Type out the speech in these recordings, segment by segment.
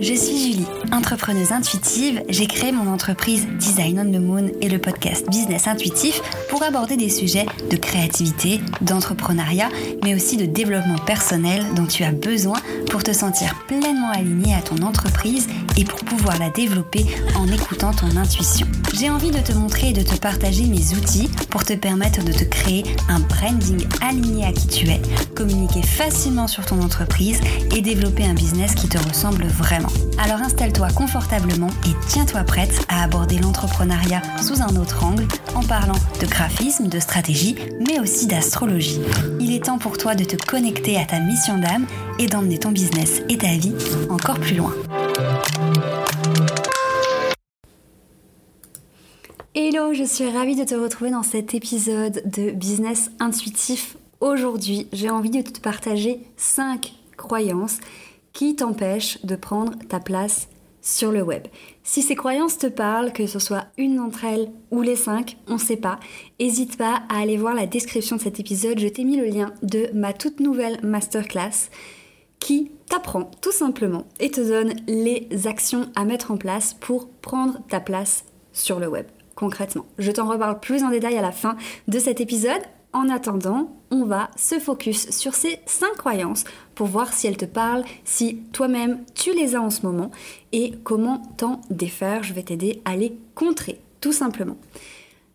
Je suis Julie, entrepreneuse intuitive. J'ai créé mon entreprise Design on the Moon et le podcast Business Intuitif pour aborder des sujets de créativité, d'entrepreneuriat, mais aussi de développement personnel dont tu as besoin pour te sentir pleinement aligné à ton entreprise et pour pouvoir la développer en écoutant ton intuition. J'ai envie de te montrer et de te partager mes outils pour te permettre de te créer un branding aligné à qui tu es, communiquer facilement sur ton entreprise et développer un business qui te ressemble vraiment. Alors installe-toi confortablement et tiens-toi prête à aborder l'entrepreneuriat sous un autre angle en parlant de graphisme, de stratégie, mais aussi d'astrologie. Il est temps pour toi de te connecter à ta mission d'âme et d'emmener ton business et ta vie encore plus loin. Hello, je suis ravie de te retrouver dans cet épisode de Business Intuitif. Aujourd'hui, j'ai envie de te partager 5 croyances qui t'empêche de prendre ta place sur le web. Si ces croyances te parlent, que ce soit une d'entre elles ou les cinq, on ne sait pas, n'hésite pas à aller voir la description de cet épisode. Je t'ai mis le lien de ma toute nouvelle masterclass qui t'apprend tout simplement et te donne les actions à mettre en place pour prendre ta place sur le web concrètement. Je t'en reparle plus en détail à la fin de cet épisode. En attendant, on va se focus sur ces 5 croyances pour voir si elles te parlent, si toi-même tu les as en ce moment et comment t'en défaire. Je vais t'aider à les contrer, tout simplement.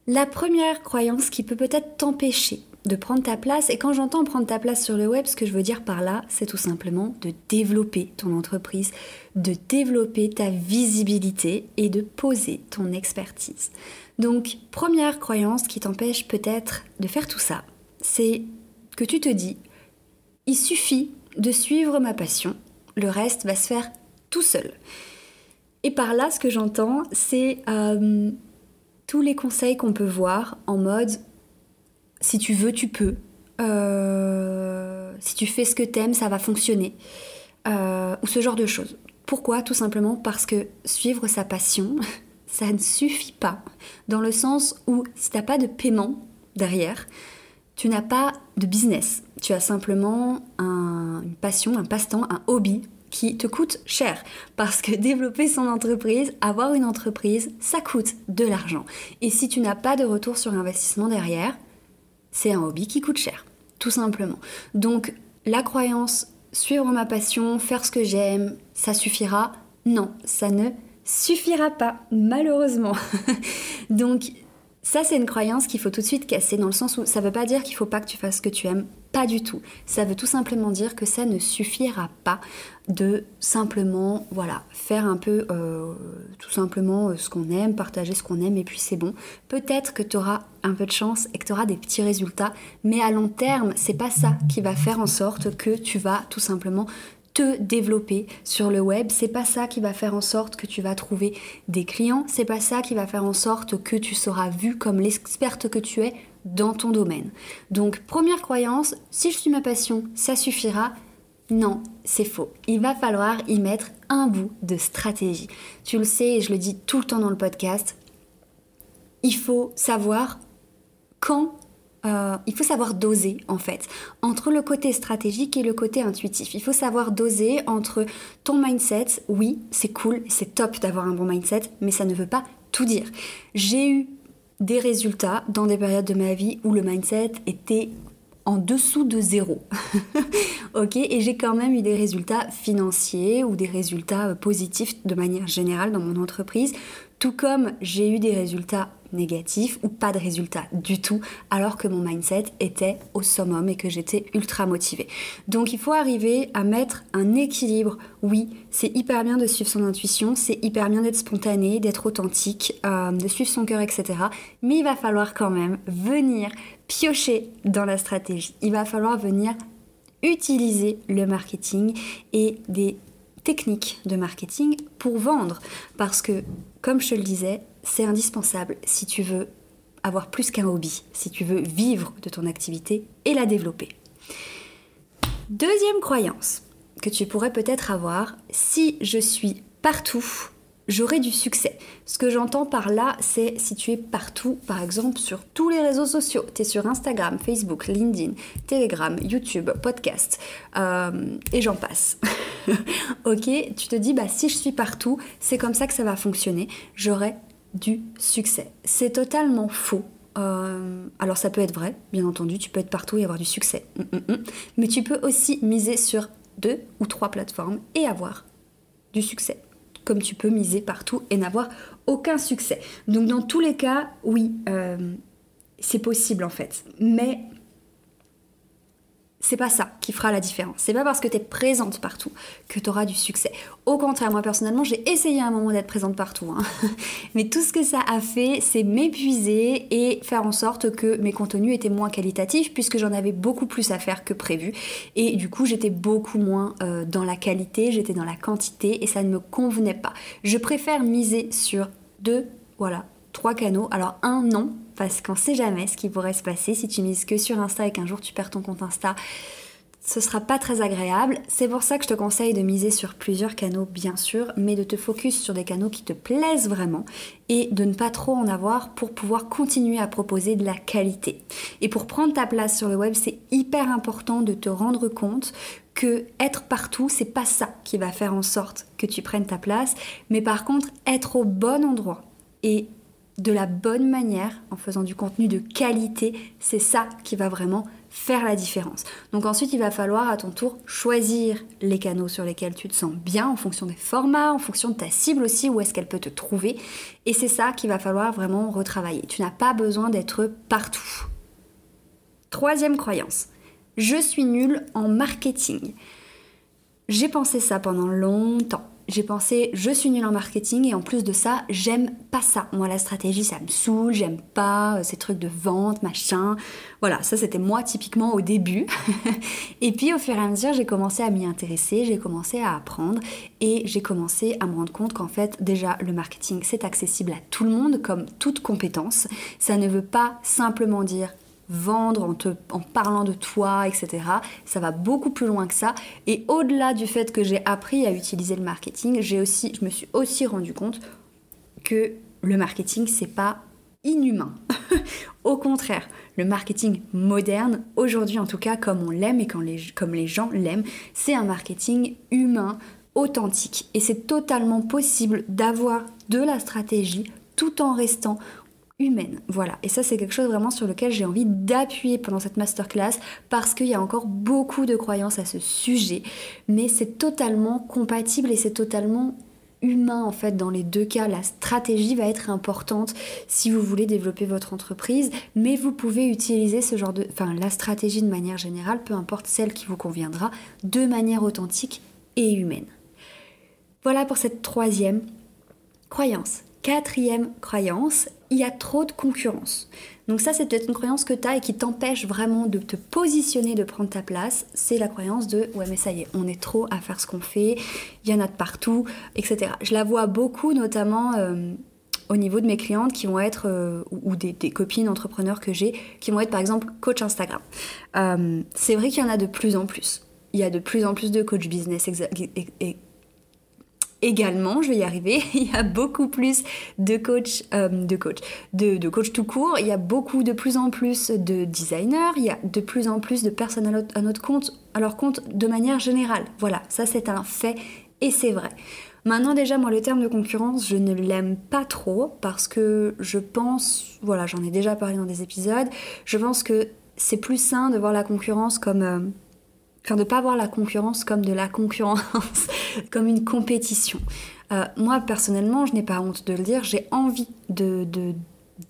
La première croyance qui peut peut-être t'empêcher de prendre ta place, et quand j'entends prendre ta place sur le web, ce que je veux dire par là, c'est tout simplement de développer ton entreprise, de développer ta visibilité et de poser ton expertise. Donc, première croyance qui t'empêche peut-être de faire tout ça, c'est que tu te dis, il suffit de suivre ma passion, le reste va se faire tout seul. Et par là, ce que j'entends, c'est euh, tous les conseils qu'on peut voir en mode, si tu veux, tu peux. Euh, si tu fais ce que t'aimes, ça va fonctionner. Euh, ou ce genre de choses. Pourquoi? Tout simplement parce que suivre sa passion, ça ne suffit pas. Dans le sens où si tu n'as pas de paiement derrière, tu n'as pas de business. Tu as simplement une passion, un passe-temps, un hobby qui te coûte cher. Parce que développer son entreprise, avoir une entreprise, ça coûte de l'argent. Et si tu n'as pas de retour sur investissement derrière, c'est un hobby qui coûte cher. Tout simplement. Donc la croyance, suivre ma passion, faire ce que j'aime, ça suffira? Non, ça ne suffira pas, malheureusement. Donc, ça, c'est une croyance qu'il faut tout de suite casser, dans le sens où ça ne veut pas dire qu'il ne faut pas que tu fasses ce que tu aimes, pas du tout. Ça veut tout simplement dire que ça ne suffira pas de simplement, voilà, faire un peu, euh, tout simplement euh, ce qu'on aime, partager ce qu'on aime, et puis c'est bon. Peut-être que tu auras un peu de chance et que tu auras des petits résultats, mais à long terme, c'est pas ça qui va faire en sorte que tu vas tout simplement te développer sur le web. C'est pas ça qui va faire en sorte que tu vas trouver des clients. C'est pas ça qui va faire en sorte que tu seras vu comme l'experte que tu es dans ton domaine. Donc, première croyance, si je suis ma passion, ça suffira. Non, c'est faux. Il va falloir y mettre un bout de stratégie. Tu le sais et je le dis tout le temps dans le podcast. Il faut savoir quand euh, il faut savoir doser en fait entre le côté stratégique et le côté intuitif. Il faut savoir doser entre ton mindset, oui, c'est cool, c'est top d'avoir un bon mindset, mais ça ne veut pas tout dire. J'ai eu des résultats dans des périodes de ma vie où le mindset était en dessous de zéro. ok, et j'ai quand même eu des résultats financiers ou des résultats euh, positifs de manière générale dans mon entreprise, tout comme j'ai eu des résultats négatif ou pas de résultat du tout alors que mon mindset était au summum et que j'étais ultra motivée. Donc il faut arriver à mettre un équilibre. Oui, c'est hyper bien de suivre son intuition, c'est hyper bien d'être spontané, d'être authentique, euh, de suivre son cœur, etc. Mais il va falloir quand même venir piocher dans la stratégie. Il va falloir venir utiliser le marketing et des techniques de marketing pour vendre. Parce que, comme je te le disais, c'est indispensable si tu veux avoir plus qu'un hobby, si tu veux vivre de ton activité et la développer. Deuxième croyance que tu pourrais peut-être avoir, si je suis partout, j'aurai du succès. Ce que j'entends par là, c'est si tu es partout, par exemple sur tous les réseaux sociaux, tu es sur Instagram, Facebook, LinkedIn, Telegram, YouTube, podcast, euh, et j'en passe. ok, tu te dis, bah si je suis partout, c'est comme ça que ça va fonctionner, j'aurai du succès. C'est totalement faux. Euh, alors ça peut être vrai, bien entendu, tu peux être partout et avoir du succès. Mm, mm, mm. Mais tu peux aussi miser sur deux ou trois plateformes et avoir du succès. Comme tu peux miser partout et n'avoir aucun succès. Donc dans tous les cas, oui, euh, c'est possible en fait. Mais c'est pas ça qui fera la différence. C'est pas parce que tu es présente partout que tu auras du succès. Au contraire, moi personnellement, j'ai essayé à un moment d'être présente partout. Hein. Mais tout ce que ça a fait, c'est m'épuiser et faire en sorte que mes contenus étaient moins qualitatifs puisque j'en avais beaucoup plus à faire que prévu. Et du coup, j'étais beaucoup moins euh, dans la qualité, j'étais dans la quantité et ça ne me convenait pas. Je préfère miser sur deux, voilà, trois canaux. Alors un, non, parce qu'on sait jamais ce qui pourrait se passer si tu mises que sur Insta et qu'un jour tu perds ton compte Insta. Ce sera pas très agréable. C'est pour ça que je te conseille de miser sur plusieurs canaux, bien sûr, mais de te focus sur des canaux qui te plaisent vraiment et de ne pas trop en avoir pour pouvoir continuer à proposer de la qualité. Et pour prendre ta place sur le web, c'est hyper important de te rendre compte que être partout, c'est pas ça qui va faire en sorte que tu prennes ta place, mais par contre être au bon endroit et de la bonne manière, en faisant du contenu de qualité, c'est ça qui va vraiment faire la différence. Donc ensuite, il va falloir à ton tour choisir les canaux sur lesquels tu te sens bien en fonction des formats, en fonction de ta cible aussi, où est-ce qu'elle peut te trouver. Et c'est ça qu'il va falloir vraiment retravailler. Tu n'as pas besoin d'être partout. Troisième croyance, je suis nulle en marketing. J'ai pensé ça pendant longtemps j'ai pensé je suis nulle en marketing et en plus de ça j'aime pas ça. Moi la stratégie ça me saoule j'aime pas euh, ces trucs de vente machin. Voilà ça c'était moi typiquement au début. Et puis au fur et à mesure j'ai commencé à m'y intéresser j'ai commencé à apprendre et j'ai commencé à me rendre compte qu'en fait déjà le marketing c'est accessible à tout le monde comme toute compétence. Ça ne veut pas simplement dire vendre, en, parlant de toi, etc. Ça va beaucoup plus loin que ça. Et au-delà du fait que j'ai appris à utiliser le marketing, j'ai aussi, je me suis aussi rendu compte que le marketing, c'est pas inhumain. Au contraire, le marketing moderne, aujourd'hui en tout cas, comme on l'aime et comme les gens l'aiment, c'est un marketing humain, authentique. Et c'est totalement possible d'avoir de la stratégie tout en restant humaine. Voilà, et ça c'est quelque chose vraiment sur lequel j'ai envie d'appuyer pendant cette masterclass parce qu'il y a encore beaucoup de croyances à ce sujet, mais c'est totalement compatible et c'est totalement humain en fait dans les deux cas. La stratégie va être importante si vous voulez développer votre entreprise, mais vous pouvez utiliser ce genre de... Enfin, la stratégie de manière générale, peu importe celle qui vous conviendra, de manière authentique et humaine. Voilà pour cette troisième croyance. Quatrième croyance, il y a trop de concurrence. Donc ça, c'est peut-être une croyance que tu as et qui t'empêche vraiment de te positionner, de prendre ta place. C'est la croyance de ouais mais ça y est, on est trop à faire ce qu'on fait, il y en a de partout, etc. Je la vois beaucoup, notamment euh, au niveau de mes clientes qui vont être, euh, ou des, copines entrepreneurs que j'ai, qui vont être par exemple coach Instagram. Euh, c'est vrai qu'il y en a de plus en plus. Il y a de plus en plus de coach business également, je vais y arriver, il y a beaucoup plus de coachs, euh, de coach, de, de coach tout court, il y a beaucoup de plus en plus de designers, il y a de plus en plus de personnes à notre, compte, à leur compte de manière générale. Voilà, ça c'est un fait et c'est vrai. Maintenant déjà moi le terme de concurrence je ne l'aime pas trop parce que je pense, voilà j'en ai déjà parlé dans des épisodes, je pense que c'est plus sain de voir la concurrence comme... Euh, enfin de pas voir la concurrence comme de la concurrence, comme une compétition. Euh, moi personnellement, je n'ai pas honte de le dire, j'ai envie de, de,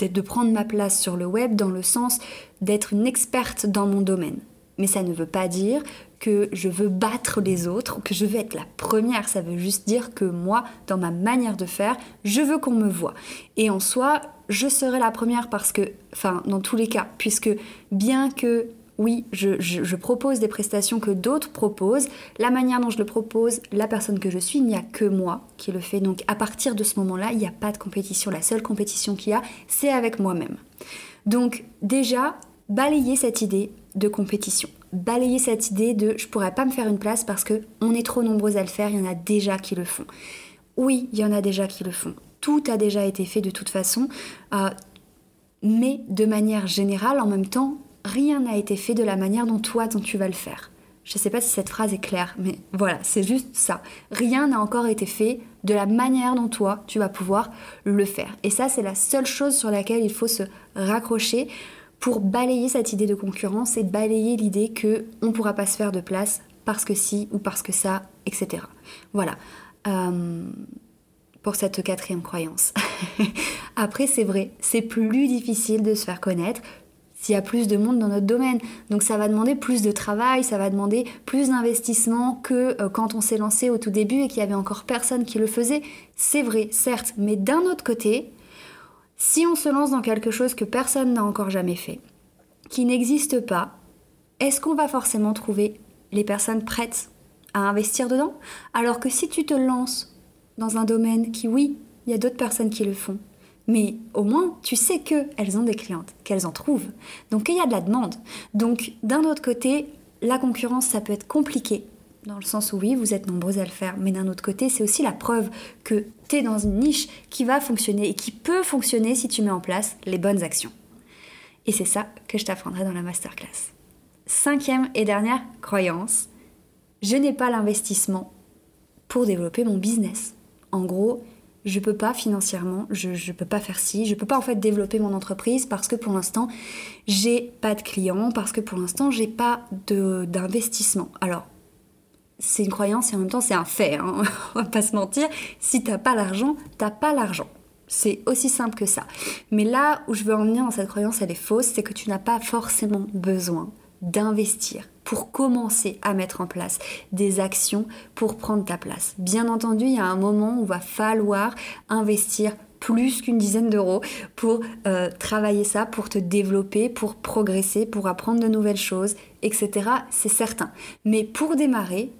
de, prendre ma place sur le web dans le sens d'être une experte dans mon domaine. Mais ça ne veut pas dire que je veux battre les autres, que je veux être la première. Ça veut juste dire que moi, dans ma manière de faire, je veux qu'on me voit. Et en soi, je serai la première parce que, enfin, dans tous les cas, puisque bien que oui, je, propose des prestations que d'autres proposent. La manière dont je le propose, la personne que je suis, il n'y a que moi qui le fais. Donc à partir de ce moment-là, il n'y a pas de compétition. La seule compétition qu'il y a, c'est avec moi-même. Donc déjà, balayer cette idée de compétition. Balayer cette idée de je pourrais pas me faire une place parce que on est trop nombreux à le faire, il y en a déjà qui le font. Oui, il y en a déjà qui le font. Tout a déjà été fait de toute façon. Euh, mais de manière générale, en même temps, rien n'a été fait de la manière dont toi, tu vas le faire. Je ne sais pas si cette phrase est claire, mais voilà, c'est juste ça. Rien n'a encore été fait de la manière dont toi, tu vas pouvoir le faire. Et ça, c'est la seule chose sur laquelle il faut se raccrocher pour balayer cette idée de concurrence et balayer l'idée que on ne pourra pas se faire de place parce que si ou parce que ça, etc. Voilà. Euh, pour cette quatrième croyance. Après, c'est vrai, c'est plus difficile de se faire connaître, s'il y a plus de monde dans notre domaine. Donc ça va demander plus de travail, ça va demander plus d'investissement que euh, quand on s'est lancé au tout début et qu'il y avait encore personne qui le faisait. C'est vrai, certes, mais d'un autre côté, si on se lance dans quelque chose que personne n'a encore jamais fait, qui n'existe pas, est-ce qu'on va forcément trouver les personnes prêtes à investir dedans? Alors que si tu te lances dans un domaine qui, oui, il y a d'autres personnes qui le font, mais au moins, tu sais qu'elles ont des clientes, qu'elles en trouvent. Donc il y a de la demande. Donc d'un autre côté, la concurrence, ça peut être compliqué. Dans le sens où oui, vous êtes nombreux à le faire, mais d'un autre côté, c'est aussi la preuve que tu es dans une niche qui va fonctionner et qui peut fonctionner si tu mets en place les bonnes actions. Et c'est ça que je t'apprendrai dans la masterclass. Cinquième et dernière croyance, je n'ai pas l'investissement pour développer mon business. En gros, je peux pas financièrement, je, ne peux pas faire ci, je peux pas en fait développer mon entreprise parce que pour l'instant j'ai pas de clients, parce que pour l'instant j'ai pas d'investissement. Alors c'est une croyance et en même temps c'est un fait, hein. on va pas se mentir. Si t'as pas l'argent, t'as pas l'argent. C'est aussi simple que ça. Mais là où je veux en venir dans cette croyance, elle est fausse, c'est que tu n'as pas forcément besoin d'investir pour commencer à mettre en place des actions pour prendre ta place. Bien entendu, il y a un moment où va falloir investir plus qu'une dizaine d'euros pour euh, travailler ça, pour te développer, pour progresser, pour apprendre de nouvelles choses, etc. C'est certain. Mais pour démarrer,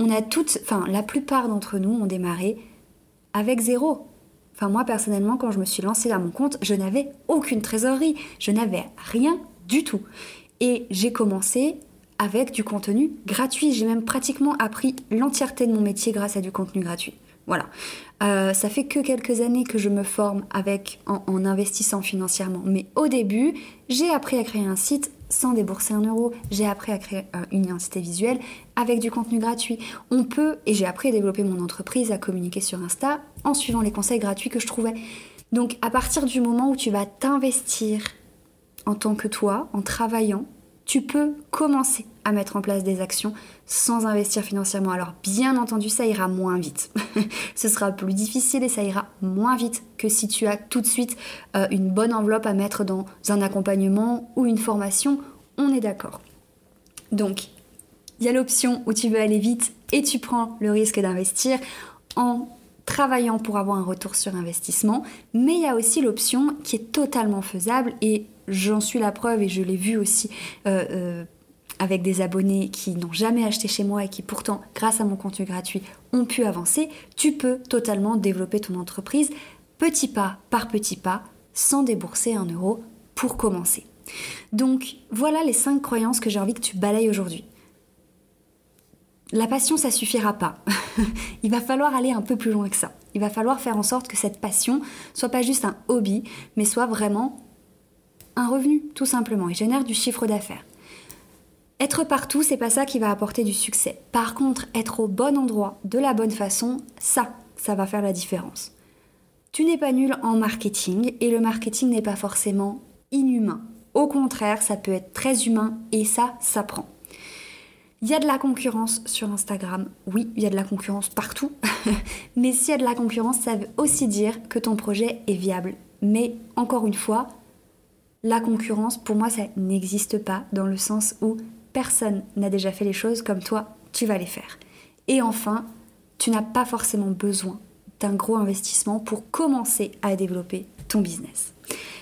on a toutes, enfin la plupart d'entre nous ont démarré avec zéro. Enfin moi personnellement, quand je me suis lancée à mon compte, je n'avais aucune trésorerie, je n'avais rien du tout. Et j'ai commencé avec du contenu gratuit. J'ai même pratiquement appris l'entièreté de mon métier grâce à du contenu gratuit. Voilà. Euh, ça fait que quelques années que je me forme avec en, investissant financièrement. Mais au début, j'ai appris à créer un site sans débourser un euro. J'ai appris à créer euh, une identité visuelle avec du contenu gratuit. On peut, et j'ai appris à développer mon entreprise, à communiquer sur Insta en suivant les conseils gratuits que je trouvais. Donc à partir du moment où tu vas t'investir en tant que toi, en travaillant, tu peux commencer à mettre en place des actions sans investir financièrement. Alors bien entendu, ça ira moins vite. Ce sera plus difficile et ça ira moins vite que si tu as tout de suite euh, une bonne enveloppe à mettre dans un accompagnement ou une formation. On est d'accord. Donc, il y a l'option où tu veux aller vite et tu prends le risque d'investir en travaillant pour avoir un retour sur investissement, mais il y a aussi l'option qui est totalement faisable et j'en suis la preuve et je l'ai vu aussi euh, euh, avec des abonnés qui n'ont jamais acheté chez moi et qui pourtant, grâce à mon contenu gratuit, ont pu avancer, tu peux totalement développer ton entreprise petit pas par petit pas sans débourser un euro pour commencer. Donc voilà les cinq croyances que j'ai envie que tu balayes aujourd'hui. La passion, ça suffira pas. Il va falloir aller un peu plus loin que ça. Il va falloir faire en sorte que cette passion soit pas juste un hobby, mais soit vraiment un revenu, tout simplement, et génère du chiffre d'affaires. Être partout, c'est pas ça qui va apporter du succès. Par contre, être au bon endroit, de la bonne façon, ça, ça va faire la différence. Tu n'es pas nul en marketing et le marketing n'est pas forcément inhumain. Au contraire, ça peut être très humain et ça s'apprend. Il y a de la concurrence sur Instagram, oui, il y a de la concurrence partout, mais s'il y a de la concurrence, ça veut aussi dire que ton projet est viable. Mais encore une fois, la concurrence, pour moi, ça n'existe pas dans le sens où personne n'a déjà fait les choses comme toi, tu vas les faire. Et enfin, tu n'as pas forcément besoin d'un gros investissement pour commencer à développer ton business.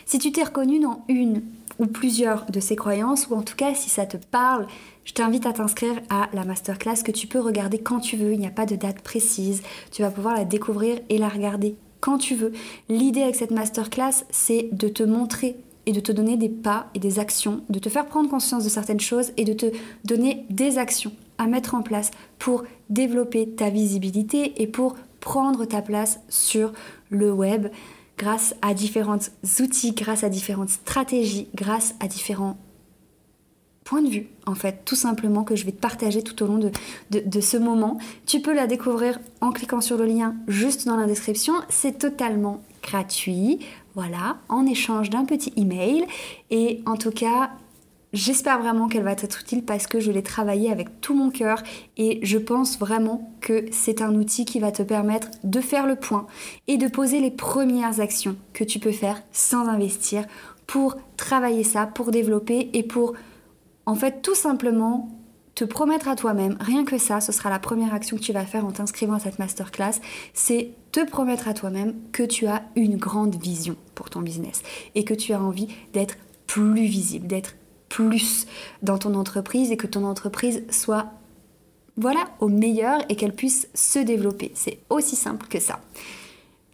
Si tu t'es reconnu dans une ou plusieurs de ces croyances, ou en tout cas si ça te parle, je t'invite à t'inscrire à la masterclass que tu peux regarder quand tu veux, il n'y a pas de date précise, tu vas pouvoir la découvrir et la regarder quand tu veux. L'idée avec cette masterclass, c'est de te montrer et de te donner des pas et des actions, de te faire prendre conscience de certaines choses et de te donner des actions à mettre en place pour développer ta visibilité et pour prendre ta place sur le web grâce à différents outils, grâce à différentes stratégies, grâce à différents point de vue, en fait, tout simplement, que je vais te partager tout au long de, de, ce moment. Tu peux la découvrir en cliquant sur le lien juste dans la description. C'est totalement gratuit, voilà, en échange d'un petit email. Et en tout cas, J'espère vraiment qu'elle va être utile parce que je l'ai travaillée avec tout mon cœur et je pense vraiment que c'est un outil qui va te permettre de faire le point et de poser les premières actions que tu peux faire sans investir pour travailler ça, pour développer et pour en fait, tout simplement, te promettre à toi-même, rien que ça, ce sera la première action que tu vas faire en t'inscrivant à cette masterclass, c'est te promettre à toi-même que tu as une grande vision pour ton business et que tu as envie d'être plus visible, d'être plus dans ton entreprise et que ton entreprise soit voilà au meilleur et qu'elle puisse se développer. C'est aussi simple que ça.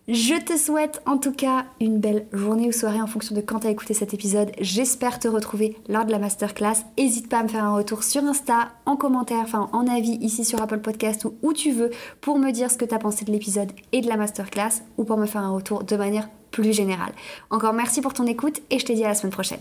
Je te souhaite en tout cas une belle journée ou soirée en fonction de quand tu as écouté cet épisode. J'espère te retrouver lors de la masterclass. N'hésite pas à me faire un retour sur Insta, en commentaire, en avis ici sur Apple Podcast ou où tu veux pour me dire ce que tu as pensé de l'épisode et de la masterclass ou pour me faire un retour de manière plus général. Encore merci pour ton écoute et je te dis à la semaine prochaine.